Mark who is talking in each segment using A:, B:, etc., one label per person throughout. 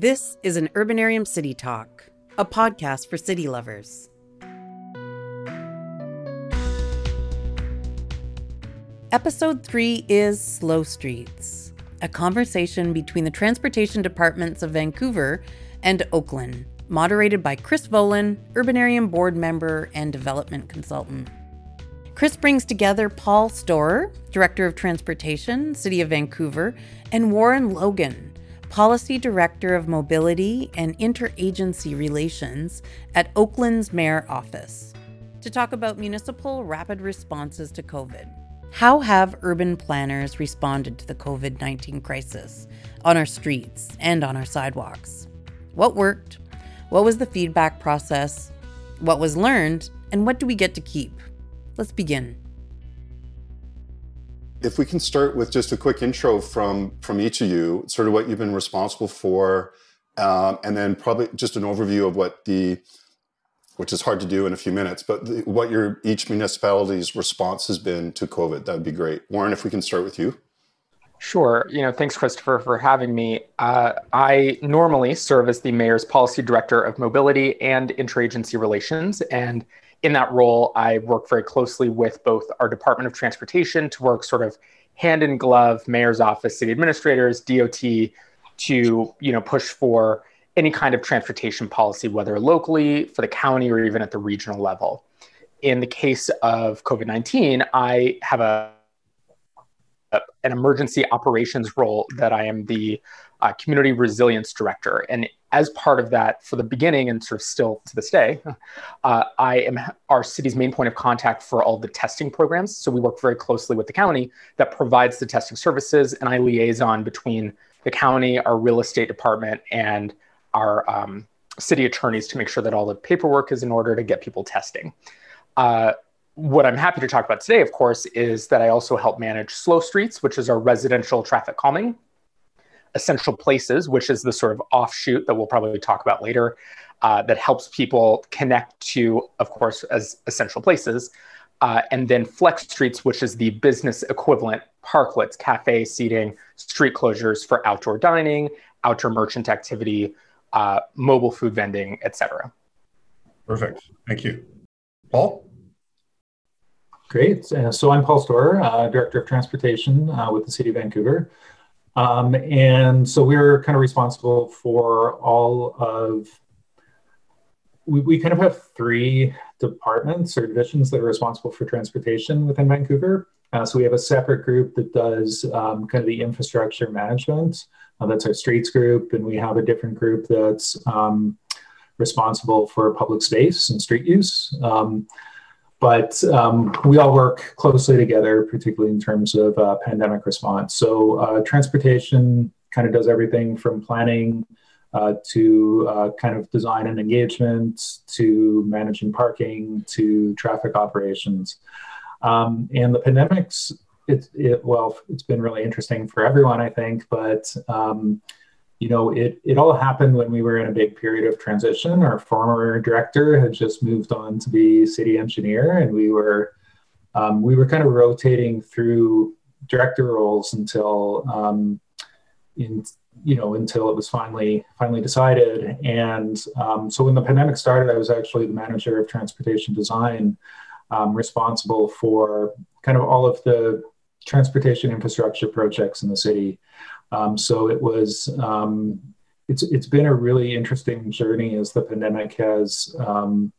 A: This is an Urbanarium City Talk, a podcast for city lovers. Episode 3 is Slow Streets, a conversation between the transportation departments of Vancouver and Oakland, moderated by Chris Volan, Urbanarium board member and development consultant. Chris brings together Paul Storer, Director of Transportation, City of Vancouver, and Warren Logan, Policy Director of Mobility and Interagency Relations at Oakland's Mayor Office, to talk about municipal rapid responses to COVID. How have urban planners responded to the COVID 19 crisis on our streets and on our sidewalks? What worked? What was the feedback process? What was learned? And what do we get to keep? Let's begin.
B: If we can start with just a quick intro from from each of you, sort of what you've been responsible for, um, and then probably just an overview of what the which is hard to do in a few minutes, but the, what your each municipality's response has been to COVID. That would be great. Warren, if we can start with you.
C: Sure. You know, thanks, Christopher, for having me. Uh, I normally serve as the mayor's policy director of mobility and interagency relations. And in that role, I work very closely with both our Department of Transportation to work sort of hand in glove, mayor's office, city administrators, DOT, to you know push for any kind of transportation policy, whether locally, for the county, or even at the regional level. In the case of COVID 19, I have a, an emergency operations role that I am the uh, community resilience director. And as part of that, for the beginning and sort of still to this day, uh, I am our city's main point of contact for all the testing programs. So we work very closely with the county that provides the testing services, and I liaison between the county, our real estate department, and our um, city attorneys to make sure that all the paperwork is in order to get people testing. Uh, what I'm happy to talk about today, of course, is that I also help manage Slow Streets, which is our residential traffic calming, Essential Places, which is the sort of offshoot that we'll probably talk about later, uh, that helps people connect to, of course, as essential places. Uh, and then Flex Streets, which is the business equivalent, parklets, cafe seating, street closures for outdoor dining, outdoor merchant activity, uh, mobile food vending, etc.
D: Perfect. Thank you. Paul?
E: Great. Uh, so I'm Paul Storer, uh, Director of Transportation uh, with the City of Vancouver. Um, and so we're kind of responsible for all of, we, we kind of have three departments or divisions that are responsible for transportation within Vancouver. Uh, so we have a separate group that does um, kind of the infrastructure management. Uh, that's our streets group, and we have a different group that's um, responsible for public space and street use. Um, but um, we all work closely together, particularly in terms of uh, pandemic response. So uh, transportation kind of does everything from planning uh, to uh, kind of design and engagement to managing parking to traffic operations. Um, and the pandemic's it, it well, it's been really interesting for everyone, I think. But um, you know, it it all happened when we were in a big period of transition. Our former director had just moved on to be city engineer, and we were um, we were kind of rotating through director roles until um, in you know until it was finally finally decided. And um, so when the pandemic started, I was actually the manager of transportation design, um, responsible for kind of all of the transportation infrastructure projects in the city. Um, so it was um, it's it's been a really interesting journey as the pandemic has um,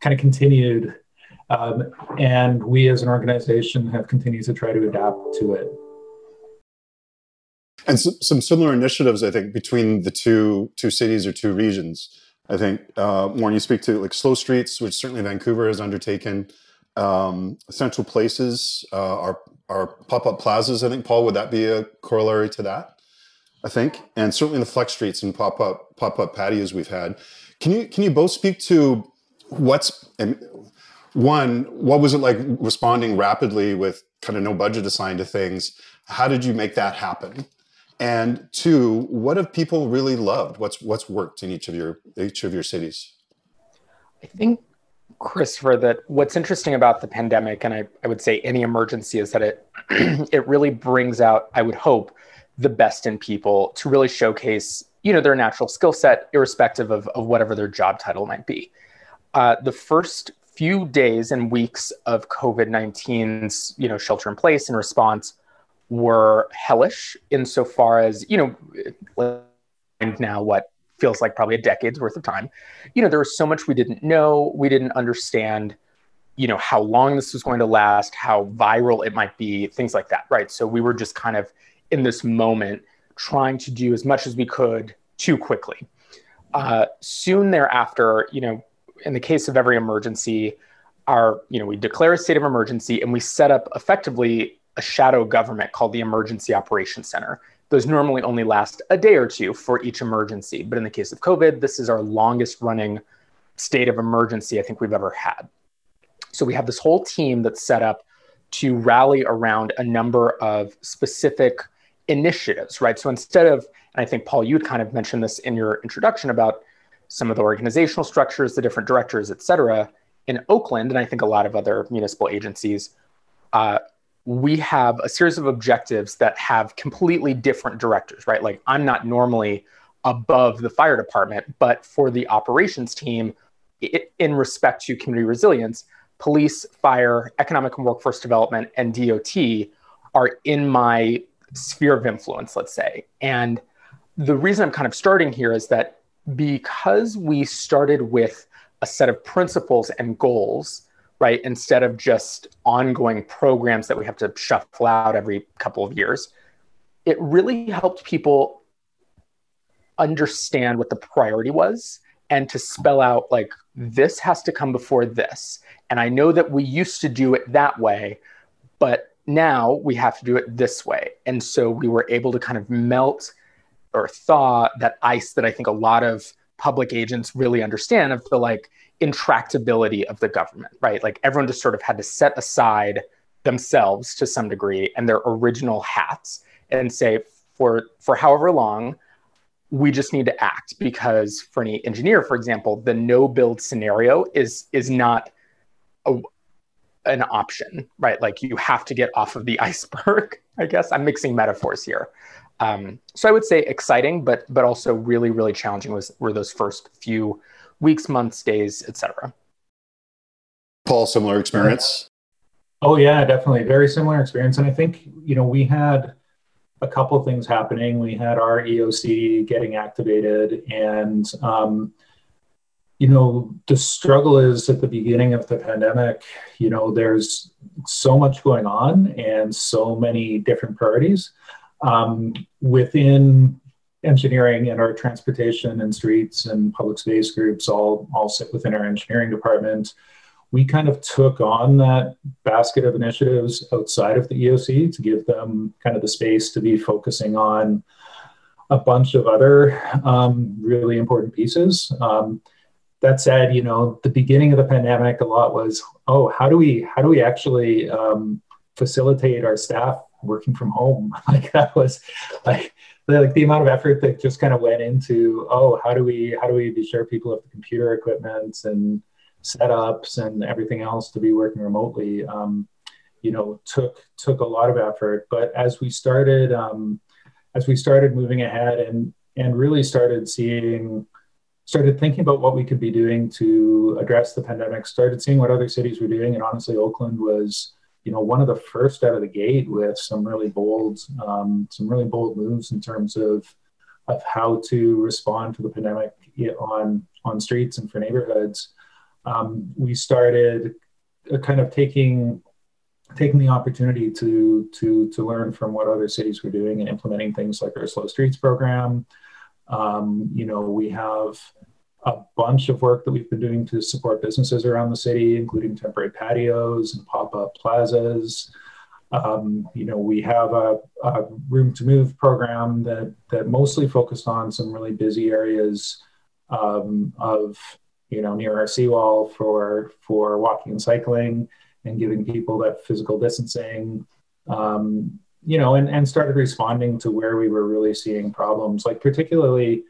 E: kind of continued, um, and we as an organization have continued to try to adapt to it.
B: And so, some similar initiatives, I think, between the two two cities or two regions. I think uh, when you speak to like slow streets, which certainly Vancouver has undertaken, um, essential places uh, are are pop up plazas. I think Paul would that be a corollary to that? I think, and certainly the flex streets and pop up pop up patios we've had. Can you can you both speak to what's one? What was it like responding rapidly with kind of no budget assigned to things? How did you make that happen? And two, what have people really loved? What's what's worked in each of your each of your cities?
C: I think Christopher, that what's interesting about the pandemic, and I, I would say any emergency, is that it it really brings out, I would hope, the best in people to really showcase you know, their natural skill set, irrespective of, of whatever their job title might be. Uh, the first few days and weeks of COVID 19's, you know, shelter in place and response were hellish insofar as, you know, now what feels like probably a decade's worth of time. You know, there was so much we didn't know, we didn't understand, you know, how long this was going to last, how viral it might be, things like that, right? So we were just kind of in this moment trying to do as much as we could too quickly. Uh, soon thereafter, you know, in the case of every emergency, our, you know, we declare a state of emergency and we set up effectively a shadow government called the Emergency Operations Center those normally only last a day or two for each emergency. But in the case of COVID, this is our longest running state of emergency I think we've ever had. So we have this whole team that's set up to rally around a number of specific initiatives, right? So instead of, and I think Paul, you'd kind of mentioned this in your introduction about some of the organizational structures, the different directors, et cetera, in Oakland, and I think a lot of other municipal agencies, uh, we have a series of objectives that have completely different directors, right? Like I'm not normally above the fire department, but for the operations team, it, in respect to community resilience, police, fire, economic and workforce development, and DOT are in my sphere of influence, let's say. And the reason I'm kind of starting here is that because we started with a set of principles and goals right? Instead of just ongoing programs that we have to shuffle out every couple of years. It really helped people understand what the priority was and to spell out like this has to come before this. And I know that we used to do it that way, but now we have to do it this way. And so we were able to kind of melt or thaw that ice that I think a lot of public agents really understand of the like intractability of the government, right? Like everyone just sort of had to set aside themselves to some degree and their original hats and say for for however long we just need to act because for any engineer for example the no build scenario is is not a, an option right? Like you have to get off of the iceberg i guess. I'm mixing metaphors here. Um, so i would say exciting but but also really really challenging was were those first few weeks, months, days, etc.
B: Paul, similar experience?
E: Oh yeah, definitely. Very similar experience. And I think, you know, we had a couple things happening. We had our EOC getting activated and um, you know, the struggle is at the beginning of the pandemic, you know, there's so much going on and so many different priorities. Um, within engineering and our transportation and streets and public space groups all all sit within our engineering department we kind of took on that basket of initiatives outside of the EOC to give them kind of the space to be focusing on a bunch of other um, really important pieces. Um, that said, you know, the beginning of the pandemic, a lot was, oh, how do we how do we actually um, facilitate our staff working from home? Like that was like like the amount of effort that just kind of went into oh how do we how do we be sure people have the computer equipment and setups and everything else to be working remotely um, you know took took a lot of effort. But as we started um, as we started moving ahead and and really started seeing started thinking about what we could be doing to address the pandemic started seeing what other cities were doing and honestly oakland was you know, one of the first out of the gate with some really bold, um, some really bold moves in terms of of how to respond to the pandemic on on streets and for neighborhoods. Um, we started uh, kind of taking taking the opportunity to to to learn from what other cities were doing and implementing things like our slow streets program. Um, you know, we have a bunch of work that we've been doing to support businesses around the city, including temporary patios and pop-up plazas. Um, you know, we have a, a, room to move program that that mostly focused on some really busy areas um, of you know near our seawall for for walking and cycling and giving people that physical distancing. Um, you know, and, and started responding to where we were really seeing problems, like particularly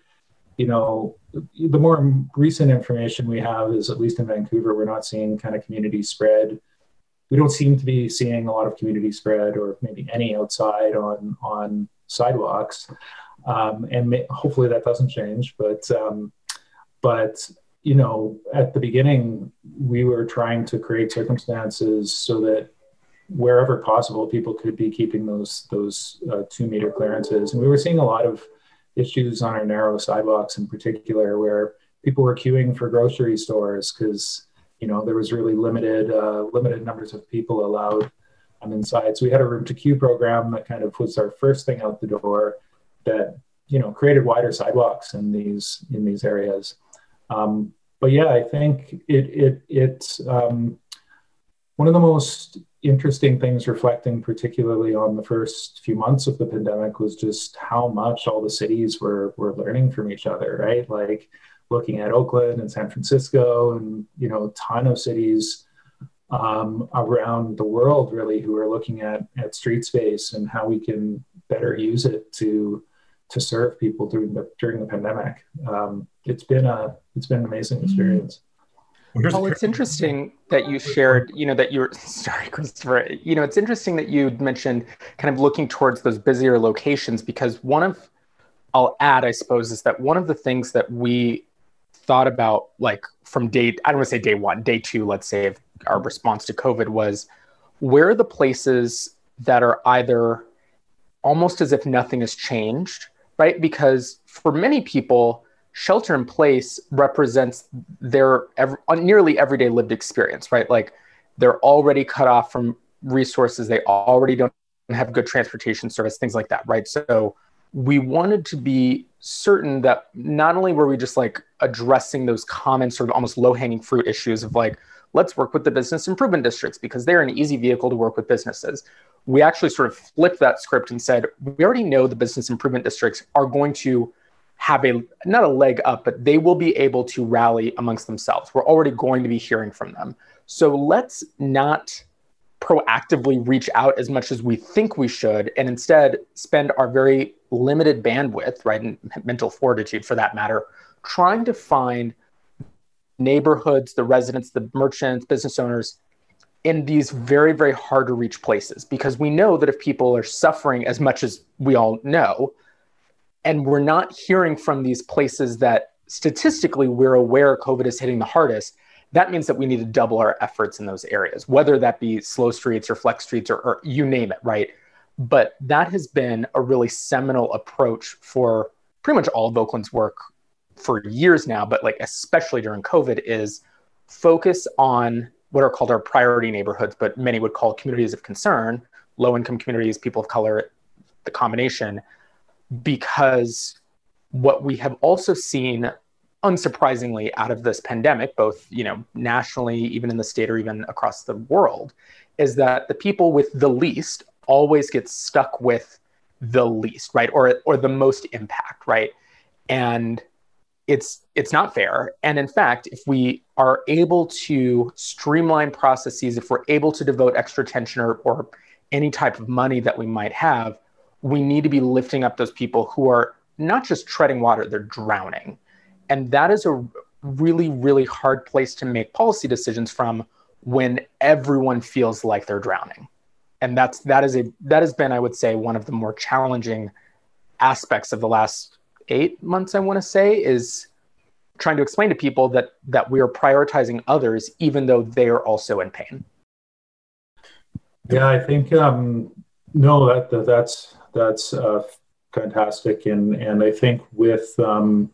E: you know, the more recent information we have is at least in Vancouver, we're not seeing kind of community spread. We don't seem to be seeing a lot of community spread or maybe any outside on on sidewalks. um, and may, hopefully that doesn't change. But um, but you know, at the beginning, we were trying to create circumstances so that wherever possible, people could be keeping those those uh, two meter clearances, and we were seeing a lot of issues on our narrow sidewalks in particular, where people were queuing for grocery stores because you know there was really limited uh, limited numbers of people allowed um, inside. So we had a room to queue program that kind of was our first thing out the door that you know created wider sidewalks in these in these areas. Um, but yeah, I think it it it um, one of the most interesting things reflecting particularly on the first few months of the pandemic was just how much all the cities were were learning from each other, right? Like looking at Oakland and San Francisco and you know a ton of cities um, around the world really who are looking at at street space and how we can better use it to to serve people during the during the pandemic. Um, it's been a it's been an amazing experience.
C: Well, it's interesting that you shared, you know, that you're sorry, Christopher. You know, it's interesting that you mentioned kind of looking towards those busier locations because one of I'll add, I suppose, is that one of the things that we thought about like from day I don't want to say day one, day two, let's say, of our response to COVID was where are the places that are either almost as if nothing has changed, right? Because for many people, shelter in place represents their every, nearly everyday lived experience, right? Like they're already cut off from resources, they already don't have good transportation service, things like that, right? So we wanted to be certain that not only were we just like addressing those common sort of almost low hanging fruit issues of like, let's work with the business improvement districts because they're an easy vehicle to work with businesses. We actually sort of flipped that script and said, we already know the business improvement districts are going to have a not a leg up, but they will be able to rally amongst themselves. We're already going to be hearing from them. So let's not proactively reach out as much as we think we should and instead spend our very limited bandwidth, right, and mental fortitude for that matter, trying to find neighborhoods, the residents, the merchants, business owners in these very, very hard to reach places because we know that if people are suffering as much as we all know, and we're not hearing from these places that statistically we're aware COVID is hitting the hardest, that means that we need to double our efforts in those areas, whether that be slow streets or flex streets or, or you name it, right? But that has been a really seminal approach for pretty much all of Oakland's work for years now, but like especially during COVID, is focus on what are called our priority neighborhoods, but many would call communities of concern, low income communities, people of color, the combination, because what we have also seen unsurprisingly out of this pandemic both you know nationally even in the state or even across the world is that the people with the least always get stuck with the least right? Or or the most impact right? And it's it's not fair. And in fact if we are able to streamline processes if we're able to devote extra attention or, or any type of money that we might have we need to be lifting up those people who are not just treading water they're drowning and that is a really, really hard place to make policy decisions from when everyone feels like they're drowning. And that's that is a that has been, I would say, one of the more challenging aspects of the last eight months, I want to say, is trying to explain to people that that we are prioritizing others even though they are also in pain.
E: Yeah, I think um, no, that, that that's that's uh, fantastic, and and I think with um,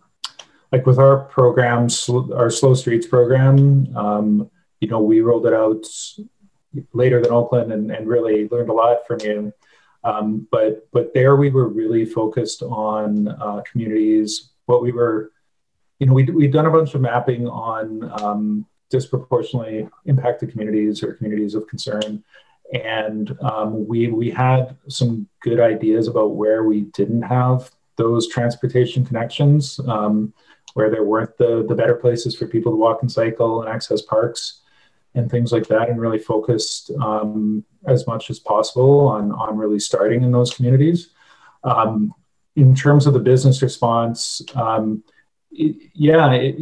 E: like with our programs, our Slow Streets program, um, you know, we rolled it out later than Oakland and, really learned a lot from you. Um, but but there we were really focused on uh, communities. What we were, you know, we we'd done a bunch of mapping on disproportionately impacted communities or communities of concern, and um, we we had some good ideas about where we didn't have those transportation connections. Um, where there weren't the, the better places for people to walk and cycle and access parks and things like that, and really focused um, as much as possible on, on really starting in those communities. Um, in terms of the business response, um, it, yeah, it,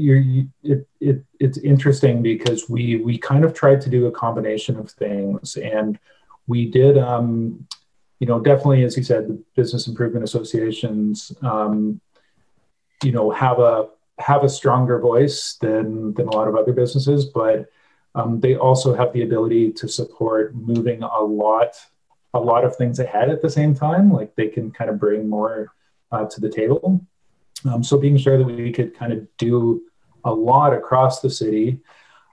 E: it, it, it's interesting because we, we kind of tried to do a combination of things. And we did, um, you know, definitely, as you said, the business improvement associations, um, you know, have a have a stronger voice than than a lot of other businesses, but um, they also have the ability to support moving a lot a lot of things ahead at the same time. Like they can kind of bring more uh, to the table. Um, so being sure that we could kind of do a lot across the city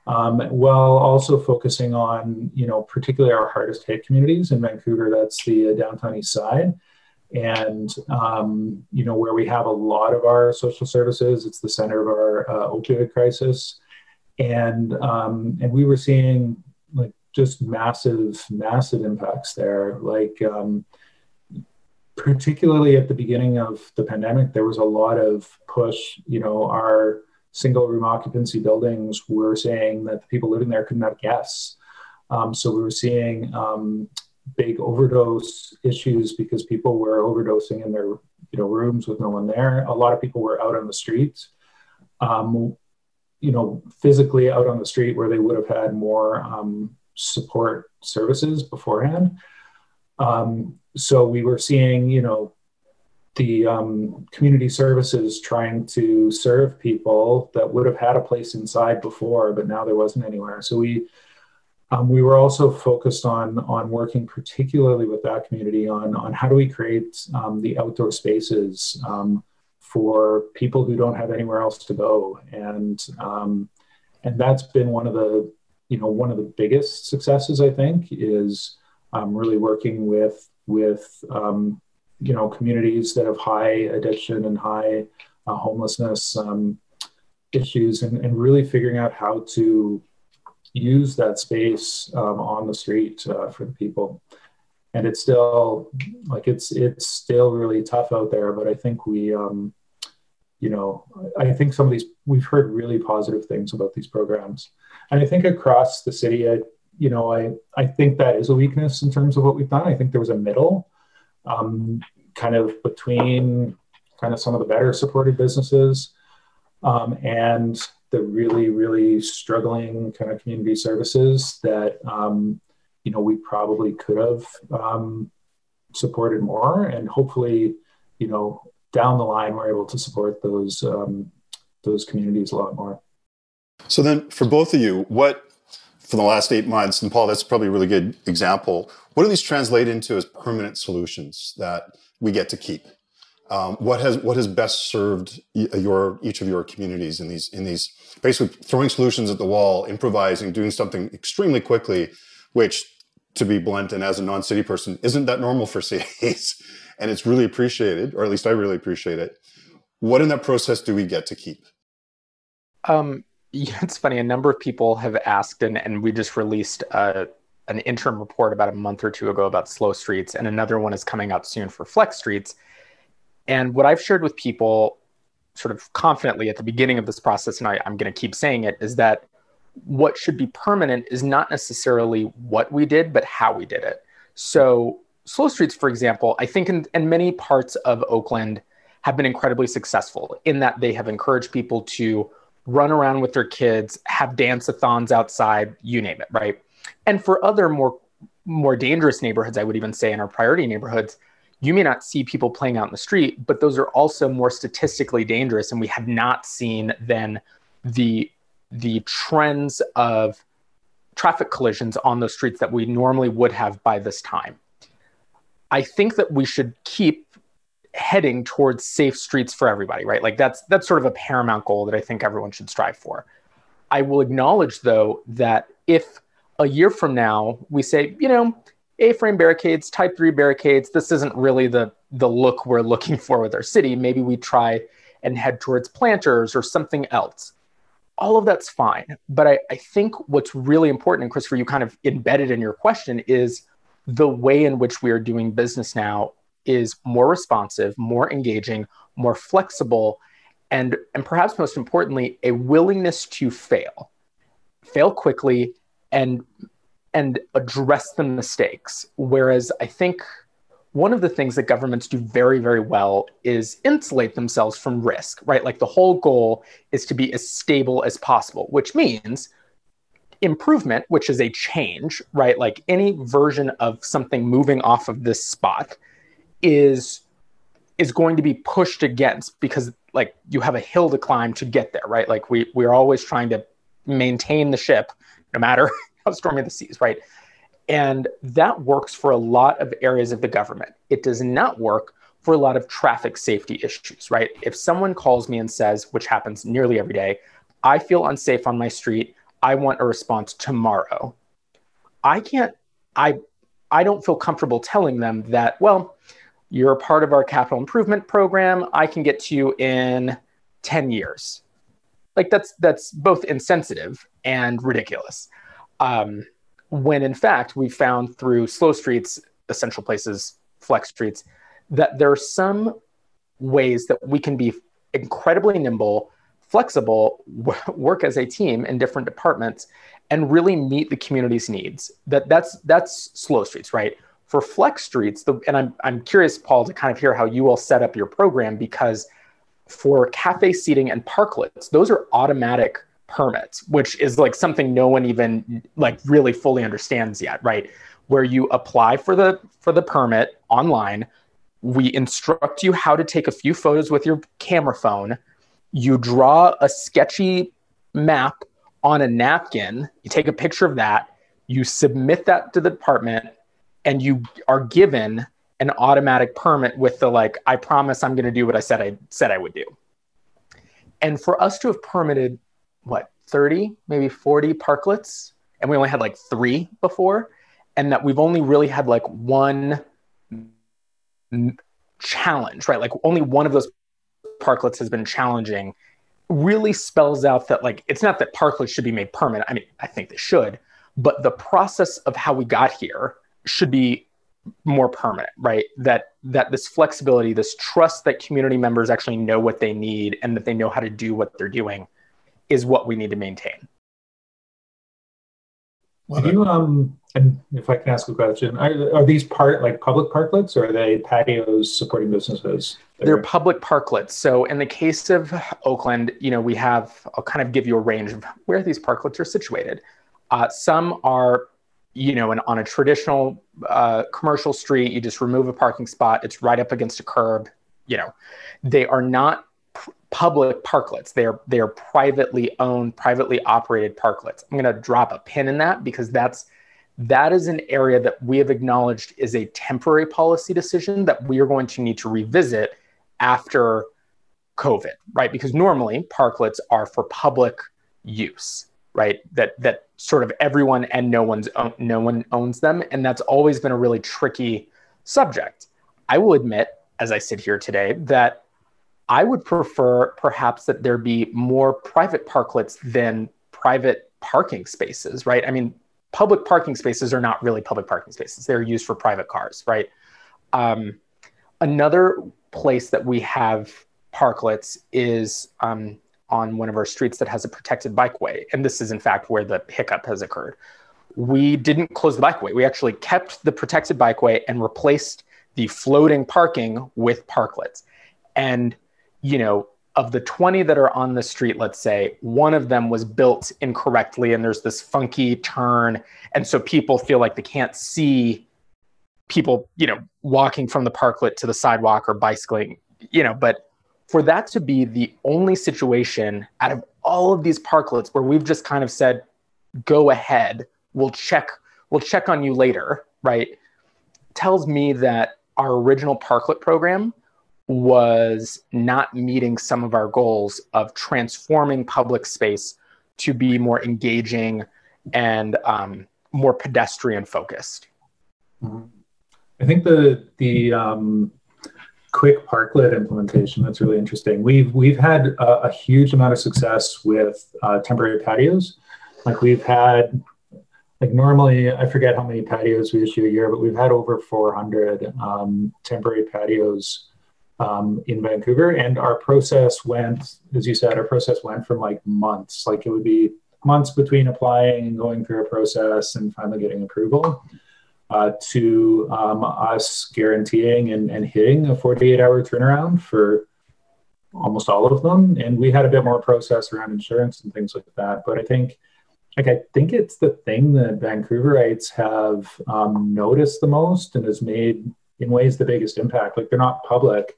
E: um, while also focusing on, you know, particularly our hardest hit communities in Vancouver, that's the uh, downtown east side. And, um, you know, where we have a lot of our social services, it's the center of our uh, opioid crisis. And, um, and we were seeing like just massive, massive impacts there. Like, um, particularly at the beginning of the pandemic, there was a lot of push. You know, our single room occupancy buildings were saying that the people living there couldn't have guests. Um, so we were seeing um, big overdose issues because people were overdosing in their you know rooms with no one there. A lot of people were out on the streets. Um, you know, physically out on the street where they would have had more um, support services beforehand. Um, so we were seeing, you know, the um, community services trying to serve people that would have had a place inside before, but now there wasn't anywhere. So we um, we were also focused on on working particularly with that community on on how do we create um, the outdoor spaces um, for people who don't have anywhere else to go, and um, and that's been one of the you know one of the biggest successes I think is um, really working with with um, you know communities that have high addiction and high uh, homelessness um, issues and, and really figuring out how to use that space um, on the street uh, for the people. And it's still like it's it's still really tough out there but i think we um, you know i think some of these we've heard really positive things about these programs. And i think across the city I, you know, I, I think that is a weakness in terms of what we've done. I think there was a middle um, kind of between kind of some of the better supported businesses um, and the really, really struggling kind of community services that, um, you know, we probably could have um, supported more. And hopefully, you know, down the line, we're able to support those, um, those communities a lot more.
B: So then for both of you, what for the last eight months. And Paul, that's probably a really good example. What do these translate into as permanent solutions that we get to keep? Um, what has what has best served your each of your communities in these in these basically throwing solutions at the wall, improvising, doing something extremely quickly, which to be blunt and as a non-city person isn't that normal for cities, and it's really appreciated, or at least I really appreciate it. What in that process do we get to keep?
C: Um, yeah, it's funny. A number of people have asked, and, and we just released uh, an interim report about a month or two ago about slow streets, and another one is coming out soon for flex streets. And what I've shared with people sort of confidently at the beginning of this process, and I, I'm going to keep saying it, is that what should be permanent is not necessarily what we did, but how we did it. So, slow streets, for example, I think in, in many parts of Oakland have been incredibly successful in that they have encouraged people to run around with their kids, have dance-a-thons outside, you name it, right? And for other more more dangerous neighborhoods, I would even say in our priority neighborhoods, you may not see people playing out in the street, but those are also more statistically dangerous, and we have not seen then the the trends of traffic collisions on those streets that we normally would have by this time. I think that we should keep heading towards safe streets for everybody, right? Like that's that's sort of a paramount goal that I think everyone should strive for. I will acknowledge though that if a year from now we say, you know, A-frame barricades, type 3 barricades, this isn't really the the look we're looking for with our city, maybe we try and head towards planters or something else. All of that's fine. But I, I think what's really important, and Christopher, you kind of embedded in your question, is the way in which we are doing business now is more responsive, more engaging, more flexible, and, and perhaps most importantly, a willingness to fail, fail quickly, and and address the mistakes. Whereas I think one of the things that governments do very, very well is insulate themselves from risk, right? Like the whole goal is to be as stable as possible, which means improvement, which is a change, right? Like any version of something moving off of this spot is is going to be pushed against because like you have a hill to climb to get there, right? Like we we're always trying to maintain the ship no matter how stormy the seas, right? And that works for a lot of areas of the government. It does not work for a lot of traffic safety issues, right? If someone calls me and says, which happens nearly every day, I feel unsafe on my street, I want a response tomorrow. I can't, I, I don't feel comfortable telling them that, well, you're a part of our capital improvement program. I can get to you in 10 years. Like that's that's both insensitive and ridiculous. Um, when in fact we found through slow streets, essential places, flex streets, that there are some ways that we can be incredibly nimble, flexible, work as a team in different departments, and really meet the community's needs. That that's that's slow streets, right? For flex streets, the, and I'm I'm curious, Paul, to kind of hear how you all set up your program because for cafe seating and parklets, those are automatic permits, which is like something no one even like really fully understands yet, right? Where you apply for the for the permit online, we instruct you how to take a few photos with your camera phone. You draw a sketchy map on a napkin, you take a picture of that, you submit that to the department, and you are given an automatic permit with the like, I promise I'm going to do what I said I said I would do. And for us to have permitted what 30, maybe 40 parklets, and we only had like three before, and that we've only really had like one challenge, right? Like only one of those parklets has been challenging, really spells out that like it's not that parklets should be made permanent. I mean, I think they should, but the process of how we got here should be more permanent right that that this flexibility this trust that community members actually know what they need and that they know how to do what they're doing is what we need to maintain
E: well, you, um, and if I can ask a question, are, are these part like public parklets or are they patios supporting businesses?
C: They're public parklets. So in the case of Oakland, you know, we have, I'll kind of give you a range of where these parklets are situated. Uh, some are you know, and on a traditional uh, commercial street, you just remove a parking spot. It's right up against a curb. You know, they are not p- public parklets. They are they are privately owned, privately operated parklets. I'm going to drop a pin in that because that's that is an area that we have acknowledged is a temporary policy decision that we are going to need to revisit after COVID, right? Because normally parklets are for public use right? That that sort of everyone and no one's own, no one owns them, and that's always been a really tricky subject. I will admit, as I sit here today, that I would prefer perhaps that there be more private parklets than private parking spaces, right? I mean, public parking spaces are not really public parking spaces; they're used for private cars, right? Um, another place that we have parklets is um, on one of our streets that has a protected bikeway. And this is, in fact, where the hiccup has occurred. We didn't close the bikeway. We actually kept the protected bikeway and replaced the floating parking with parklets. And, you know, of the 20 that are on the street, let's say, one of them was built incorrectly and there's this funky turn. And so people feel like they can't see people, you know, walking from the parklet to the sidewalk or bicycling, you know, but for that to be the only situation out of all of these parklets where we've just kind of said, go ahead, we'll check, we'll check on you later, right? Tells me that our original parklet program was not meeting some of our goals of transforming public space to be more engaging and um, more pedestrian focused.
E: Mm-hmm. I think the the um, quick parklet implementation. That's really interesting. We've we've had a, huge amount of success with uh, temporary patios. Like we've had, like normally, I forget how many patios we issue a year, but we've had over 400 um, temporary patios um, in Vancouver. And our process went, as you said, our process went from like months. Like it would be months between applying and going through a process and finally getting approval uh, to um, us guaranteeing and, and hitting a 48 hour turnaround for almost all of them. And we had a bit more process around insurance and things like that. But I think like I think it's the thing that Vancouverites have um, noticed the most and has made in ways the biggest impact. Like they're not public,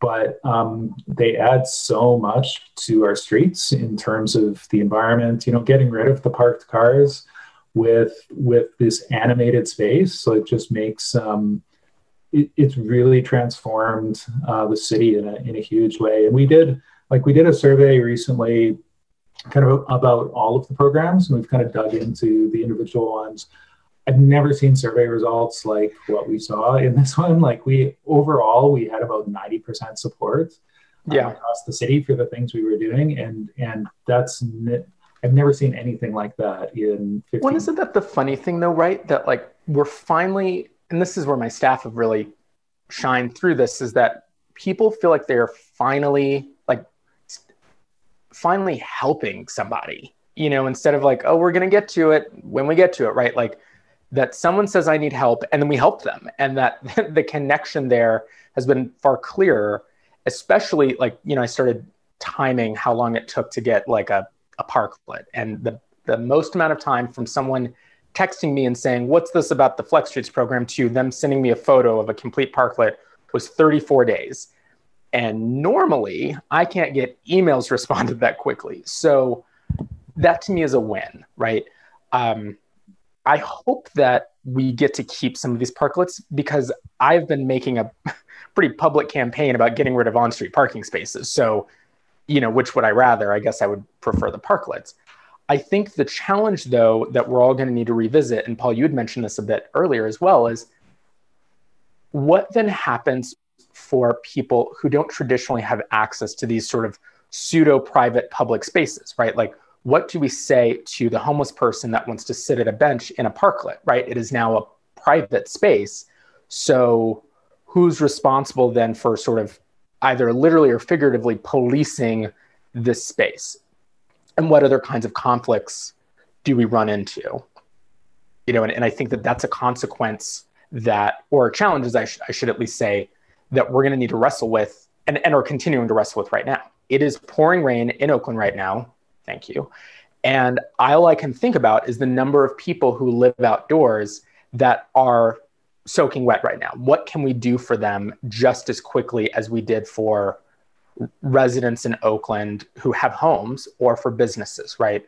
E: but um, they add so much to our streets in terms of the environment. You know, getting rid of the parked cars with with this animated space, so it just makes um, it, it's really transformed uh, the city in a in a huge way. And we did like we did a survey recently kind of about all of the programs and we've kind of dug into the individual ones. I've never seen survey results like what we saw in this one. Like we overall we had about 90% support
C: um, yeah.
E: across the city for the things we were doing. And and that's i've never seen anything like that in 15
C: well isn't that the funny thing though right that like we're finally and this is where my staff have really shined through this is that people feel like they're finally like finally helping somebody, you know, instead of like, oh, we're to get to it when we get to it, right? Like that someone says, I need help, and then we help them. And that the connection there has been far clearer, especially like, you know, I started timing how long it took to get like a, a parklet. And the, the most amount of time from someone texting me and saying, what's this about the Flex Streets program to them sending me a photo of a complete parklet was 34 days. And normally I can't get emails responded that quickly. So that to me is a win, right? Um, I hope that we get to keep some of these parklets because I've been making a pretty public campaign about getting rid of on street parking spaces. So, you know, which would I rather? I guess I would prefer the parklets. I think the challenge, though, that we're all going to need to revisit, and Paul, you had mentioned this a bit earlier as well, is what then happens for people who don't traditionally have access to these sort of pseudo private public spaces, right? Like, what do we say to the homeless person that wants to sit at a bench in a parklet, right? It is now a private space. So, who's responsible then for sort of either literally or figuratively policing this space? And what other kinds of conflicts do we run into? You know, and, and I think that that's a consequence that, or challenges, I, sh- I should at least say, that we're going to need to wrestle with and, and are continuing to wrestle with right now. It is pouring rain in Oakland right now. Thank you. And all I can think about is the number of people who live outdoors that are soaking wet right now. What can we do for them just as quickly as we did for residents in Oakland who have homes or for businesses, right?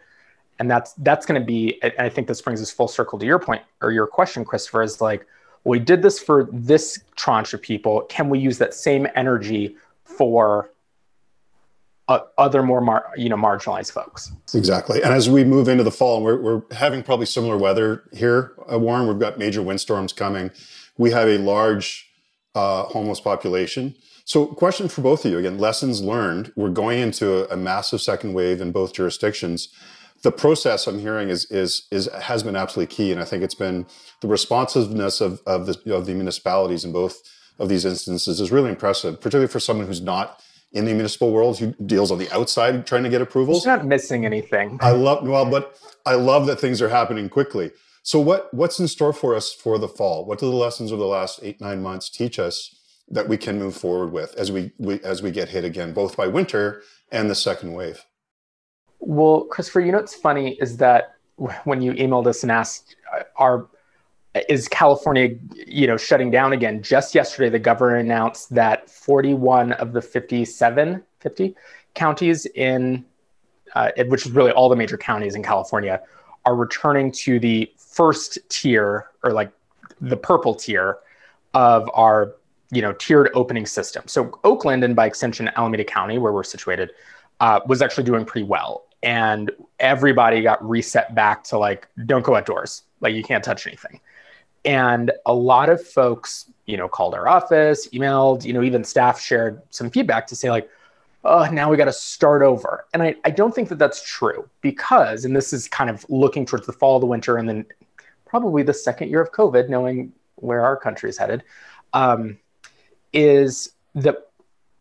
C: And that's that's going to be. And I think this brings us full circle to your point or your question, Christopher. Is like, we did this for this tranche of people. Can we use that same energy for other more mar- you know marginalized folks?
B: Exactly. And as we move into the fall, and we're, we're having probably similar weather here, uh, Warren. We've got major windstorms coming. We have a large uh, homeless population. So, question for both of you again: lessons learned. We're going into a, a massive second wave in both jurisdictions the process I'm hearing is is is has been absolutely key, and I think it's been the responsiveness of of the of the municipalities in both of these instances is really impressive, particularly for someone who's not in the municipal world who deals on the outside trying to get approvals.
C: You're not missing anything.
B: I love well, but I love that things are happening quickly. So what what's in store for us for the fall? What do the lessons of the last eight nine months teach us that we can move forward with as we, we as we get hit again, both by winter and the second wave?
C: Well, Christopher, you know what's funny is that when you emailed us and asked, "Are is California, you know, shutting down again?" Just yesterday, the governor announced that 41 of the 57, 50 counties in, uh, which is really all the major counties in California, are returning to the first tier or like the purple tier of our, you know, tiered opening system. So Oakland and by extension Alameda County, where we're situated, uh, was actually doing pretty well and everybody got reset back to like don't go outdoors like you can't touch anything and a lot of folks you know called our office emailed you know even staff shared some feedback to say like oh now we got to start over. And I, I don't think that that's true because and this is kind of looking towards the fall the winter and then probably the second year of covid knowing where our country is headed um, is that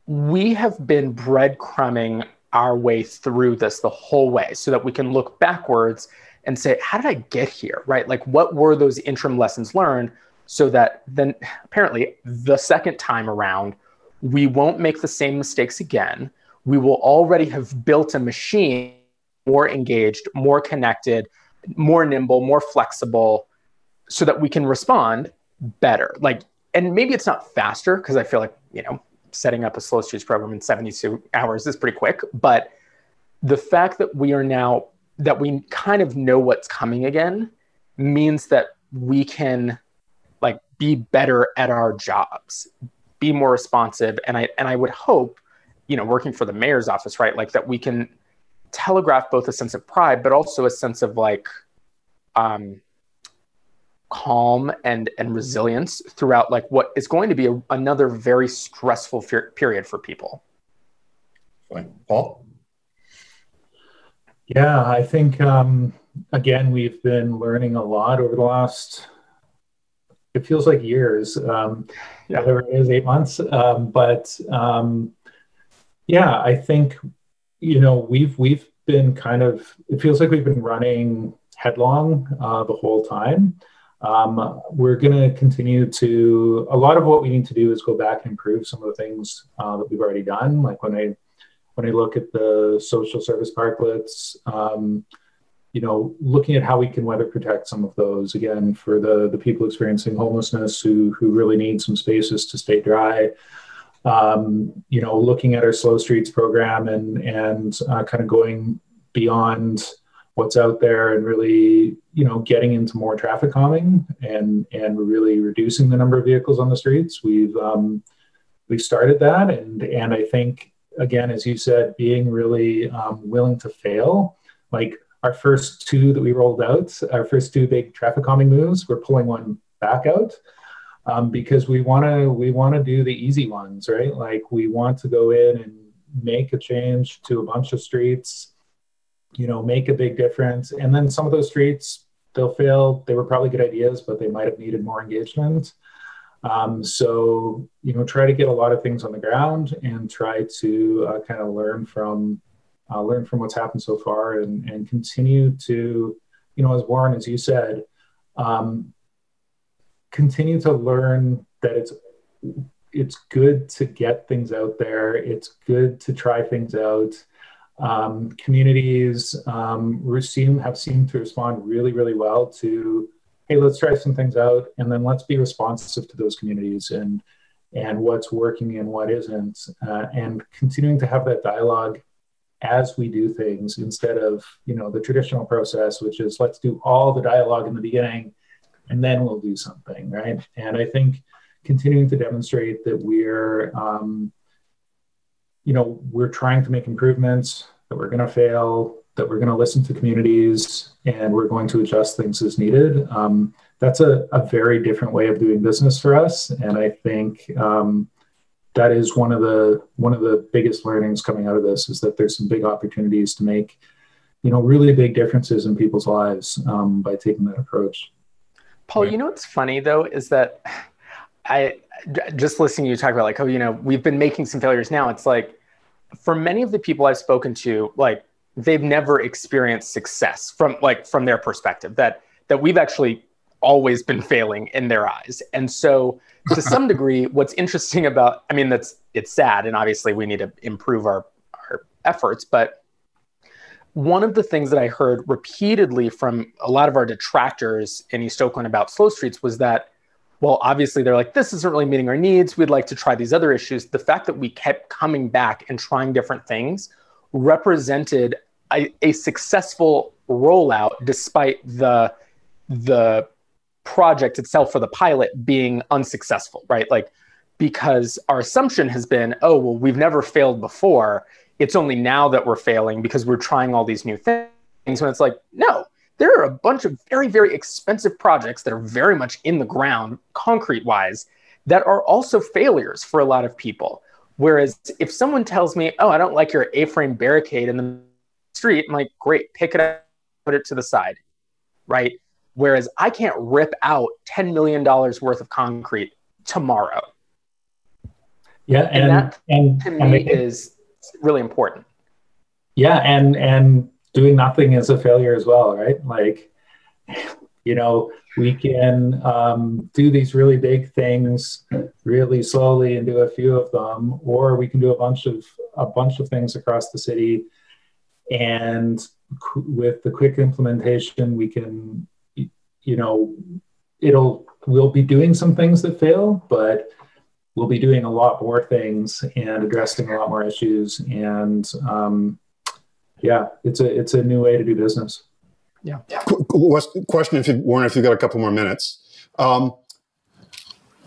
C: we have been breadcrumbing our way through this the whole way so that we can look backwards and say, how did I get here? Right? Like, what were those interim lessons learned so that then apparently the second time around, we won't make the same mistakes again. We will already have built a machine more engaged, more connected, more nimble, more flexible, so that we can respond better. Like, and maybe it's not faster because I feel like, you know, setting up a slow streets program in 72 hours is pretty quick. But the fact that we are now, that we kind of know what's coming again means that we can like be better at our jobs, be more responsive. And I, and I would hope, you know, working for the mayor's office, right? Like that we can telegraph both a sense of pride, but also a sense of like, um, calm and and resilience throughout like what is going to be a, another very stressful fe- period for people
D: paul
E: yeah i think um, again we've been learning a lot over the last it feels like years um, yeah. whatever it is eight months um, but um, yeah i think you know we've we've been kind of it feels like we've been running headlong uh, the whole time um, we're going to continue to, a lot of what we need to do is go back and improve some of the things uh, that we've already done. Like when I, when I look at the social service parklets, um, you know, looking at how we can weather protect some of those again for the, the people experiencing homelessness who, who really need some spaces to stay dry. Um, you know, looking at our slow streets program and, and uh, kind of going beyond what's out there and really you know getting into more traffic calming and and really reducing the number of vehicles on the streets we've um, we've started that and and i think again as you said being really um, willing to fail like our first two that we rolled out our first two big traffic calming moves we're pulling one back out um, because we want to we want to do the easy ones right like we want to go in and make a change to a bunch of streets you know, make a big difference. And then some of those streets, they'll fail. They were probably good ideas, but they might have needed more engagement. Um, so, you know, try to get a lot of things on the ground and try to uh, kind of learn from uh, learn from what's happened so far and, and continue to, you know, as Warren, as you said, um, continue to learn that it's it's good to get things out there. It's good to try things out. Um, communities um, seem, have seemed to respond really, really well to, hey, let's try some things out, and then let's be responsive to those communities and and what's working and what isn't, uh, and continuing to have that dialogue as we do things instead of you know the traditional process, which is let's do all the dialogue in the beginning, and then we'll do something, right? And I think continuing to demonstrate that we're um, you know, we're trying to make improvements, that we're going to fail, that we're going to listen to communities, and we're going to adjust things as needed. Um, that's a, a, very different way of doing business for us, and I think um, that is one of the one of the biggest learnings coming out of this is that there's some big opportunities to make, you know, really big differences in people's lives um, by taking that approach.
C: Paul, you know what's funny though is that I just listening to you talk about like, oh, you know, we've been making some failures now. It's like for many of the people I've spoken to, like they've never experienced success from like from their perspective. That that we've actually always been failing in their eyes. And so to some degree, what's interesting about I mean, that's it's sad and obviously we need to improve our, our efforts, but one of the things that I heard repeatedly from a lot of our detractors in East Oakland about slow streets was that well, obviously they're like, this isn't really meeting our needs. We'd like to try these other issues. The fact that we kept coming back and trying different things represented a, a successful rollout despite the the project itself for the pilot being unsuccessful, right? Like because our assumption has been, oh, well, we've never failed before. It's only now that we're failing because we're trying all these new things. When it's like, no, there are a bunch of very, very expensive projects that are very much in the ground, concrete wise, that are also failures for a lot of people. Whereas if someone tells me, oh, I don't like your A frame barricade in the street, I'm like, great, pick it up, put it to the side, right? Whereas I can't rip out $10 million worth of concrete tomorrow.
E: Yeah, and, and that
C: and, to me and is really important.
E: Yeah, and and doing nothing is a failure as well, right? Like, you know, we can um, do these really big things really slowly and do a few of them, or we can do a bunch of a bunch of things across the city and with the quick implementation, we can, you know, it'll we'll be doing some things that fail, but we'll be doing a lot more things and addressing a lot more issues. And um, yeah, it's a it's a new way to do business.
C: Yeah.
B: Question, if you, Warren, if you've got a couple more minutes. Um,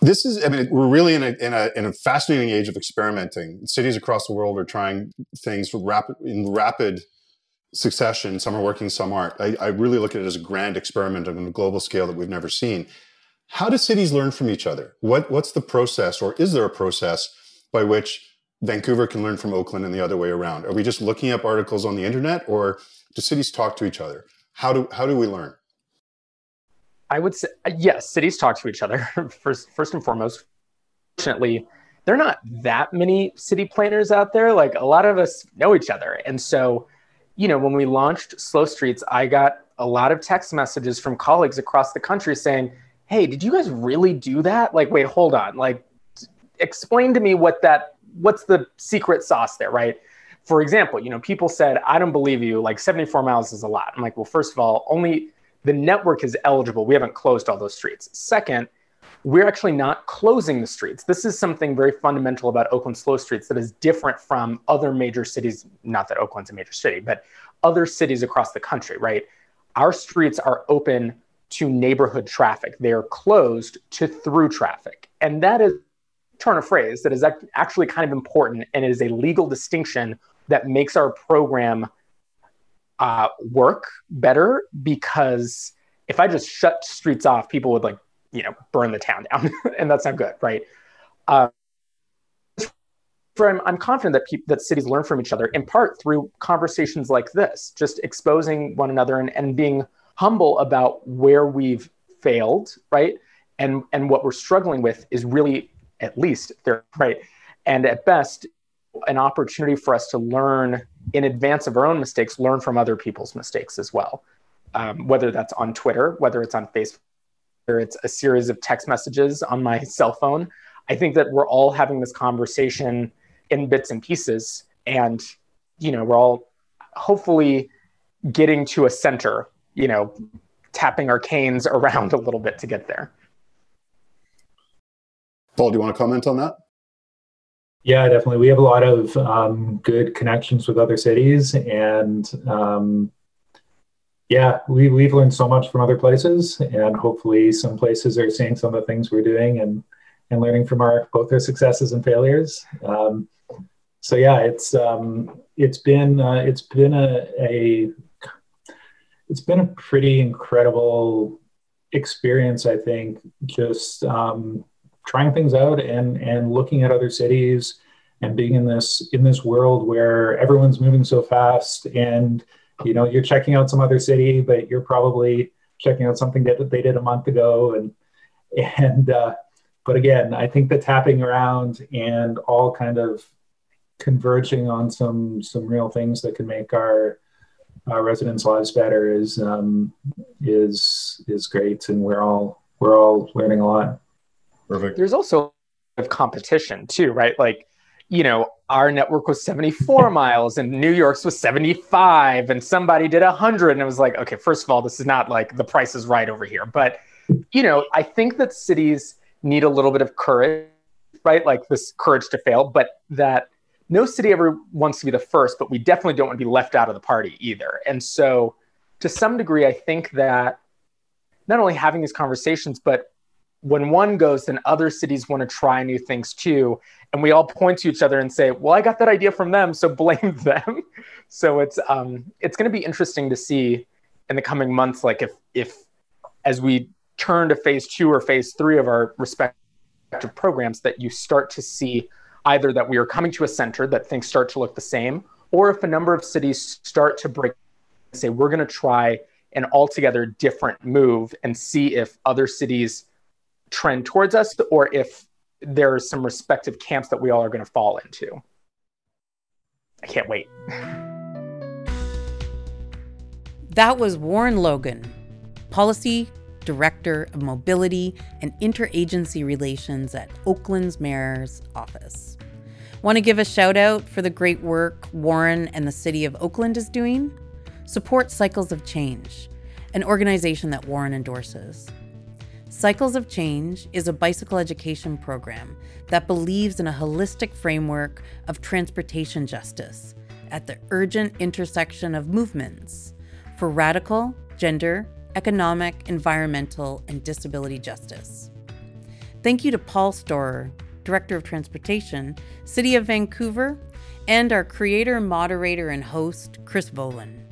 B: this is, I mean, we're really in a, in a, in a fascinating age of experimenting. Cities across the world are trying things rapid, in rapid succession. Some are working, some aren't. I, I really look at it as a grand experiment on a global scale that we've never seen. How do cities learn from each other? What, what's the process, or is there a process by which Vancouver can learn from Oakland and the other way around? Are we just looking up articles on the internet, or do cities talk to each other? How do how do we learn?
C: I would say uh, yes. Cities talk to each other first. First and foremost, fortunately, there are not that many city planners out there. Like a lot of us know each other, and so you know when we launched Slow Streets, I got a lot of text messages from colleagues across the country saying, "Hey, did you guys really do that? Like, wait, hold on. Like, explain to me what that what's the secret sauce there, right?" For example, you know, people said, I don't believe you, like 74 miles is a lot. I'm like, well, first of all, only the network is eligible. We haven't closed all those streets. Second, we're actually not closing the streets. This is something very fundamental about Oakland slow streets that is different from other major cities. Not that Oakland's a major city, but other cities across the country, right? Our streets are open to neighborhood traffic. They are closed to through traffic. And that is turn of phrase that is actually kind of important and it is a legal distinction that makes our program uh, work better because if I just shut streets off, people would like, you know, burn the town down, and that's not good, right? Uh, I'm, I'm confident that that cities learn from each other in part through conversations like this, just exposing one another and, and being humble about where we've failed, right? And and what we're struggling with is really at least there, right? And at best, an opportunity for us to learn in advance of our own mistakes, learn from other people's mistakes as well. Um, whether that's on Twitter, whether it's on Facebook, whether it's a series of text messages on my cell phone. I think that we're all having this conversation in bits and pieces, and you know, we're all hopefully getting to a center. You know, tapping our canes around a little bit to get there.
B: Paul, do you want to comment on that?
E: Yeah, definitely. We have a lot of um, good connections with other cities, and um, yeah, we we've learned so much from other places, and hopefully, some places are seeing some of the things we're doing and and learning from our both our successes and failures. Um, so yeah, it's um, it's been uh, it's been a, a it's been a pretty incredible experience. I think just um, trying things out and and looking at other cities and being in this in this world where everyone's moving so fast and you know you're checking out some other city but you're probably checking out something that they did a month ago. And and uh, but again i think the tapping around and all kind of converging on some some real things that can make our our residents lives better is um, is is great. And we're all we're all learning a lot
B: Perfect.
C: There's also of competition too, right? Like, you know, our network was 74 miles and New York's was 75 and somebody did 100 and it was like, okay, first of all, this is not like the price is right over here. But, you know, I think that cities need a little bit of courage, right? Like this courage to fail, but that no city ever wants to be the first, but we definitely don't want to be left out of the party either. And so to some degree, I think that not only having these conversations, but when one goes, then other cities want to try new things too. And we all point to each other and say, well, I got that idea from them, so blame them. so it's um, it's going to be interesting to see in the coming months, like if if as we turn to phase two or phase three of our respective programs, that you start to see either that we are coming to a center that things start to look the same, or if a number of cities start to break and say, we're going to try an altogether different move and see if other cities trend towards us or if there are some respective camps that we all are going to fall into. I can't wait.
A: That was Warren Logan, Policy Director of Mobility and Interagency Relations at Oakland's Mayor's Office. Want to give a shout out for the great work Warren and the City of Oakland is doing? Support Cycles of Change, an organization that Warren endorses. Cycles of Change is a bicycle education program that believes in a holistic framework of transportation justice at the urgent intersection of movements for radical, gender, economic, environmental, and disability justice. Thank you to Paul Storer, Director of Transportation, City of Vancouver, and our creator, moderator, and host, Chris Volan.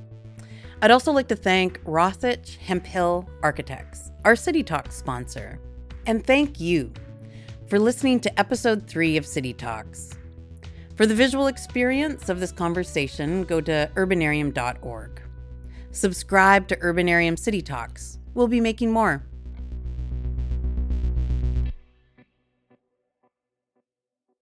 A: I'd also like to thank Rothich Hemphill Architects, our City Talks sponsor. And thank you for listening to episode three of City Talks. For the visual experience of this conversation, go to urbanarium.org. Subscribe to Urbanarium City Talks. We'll be making more.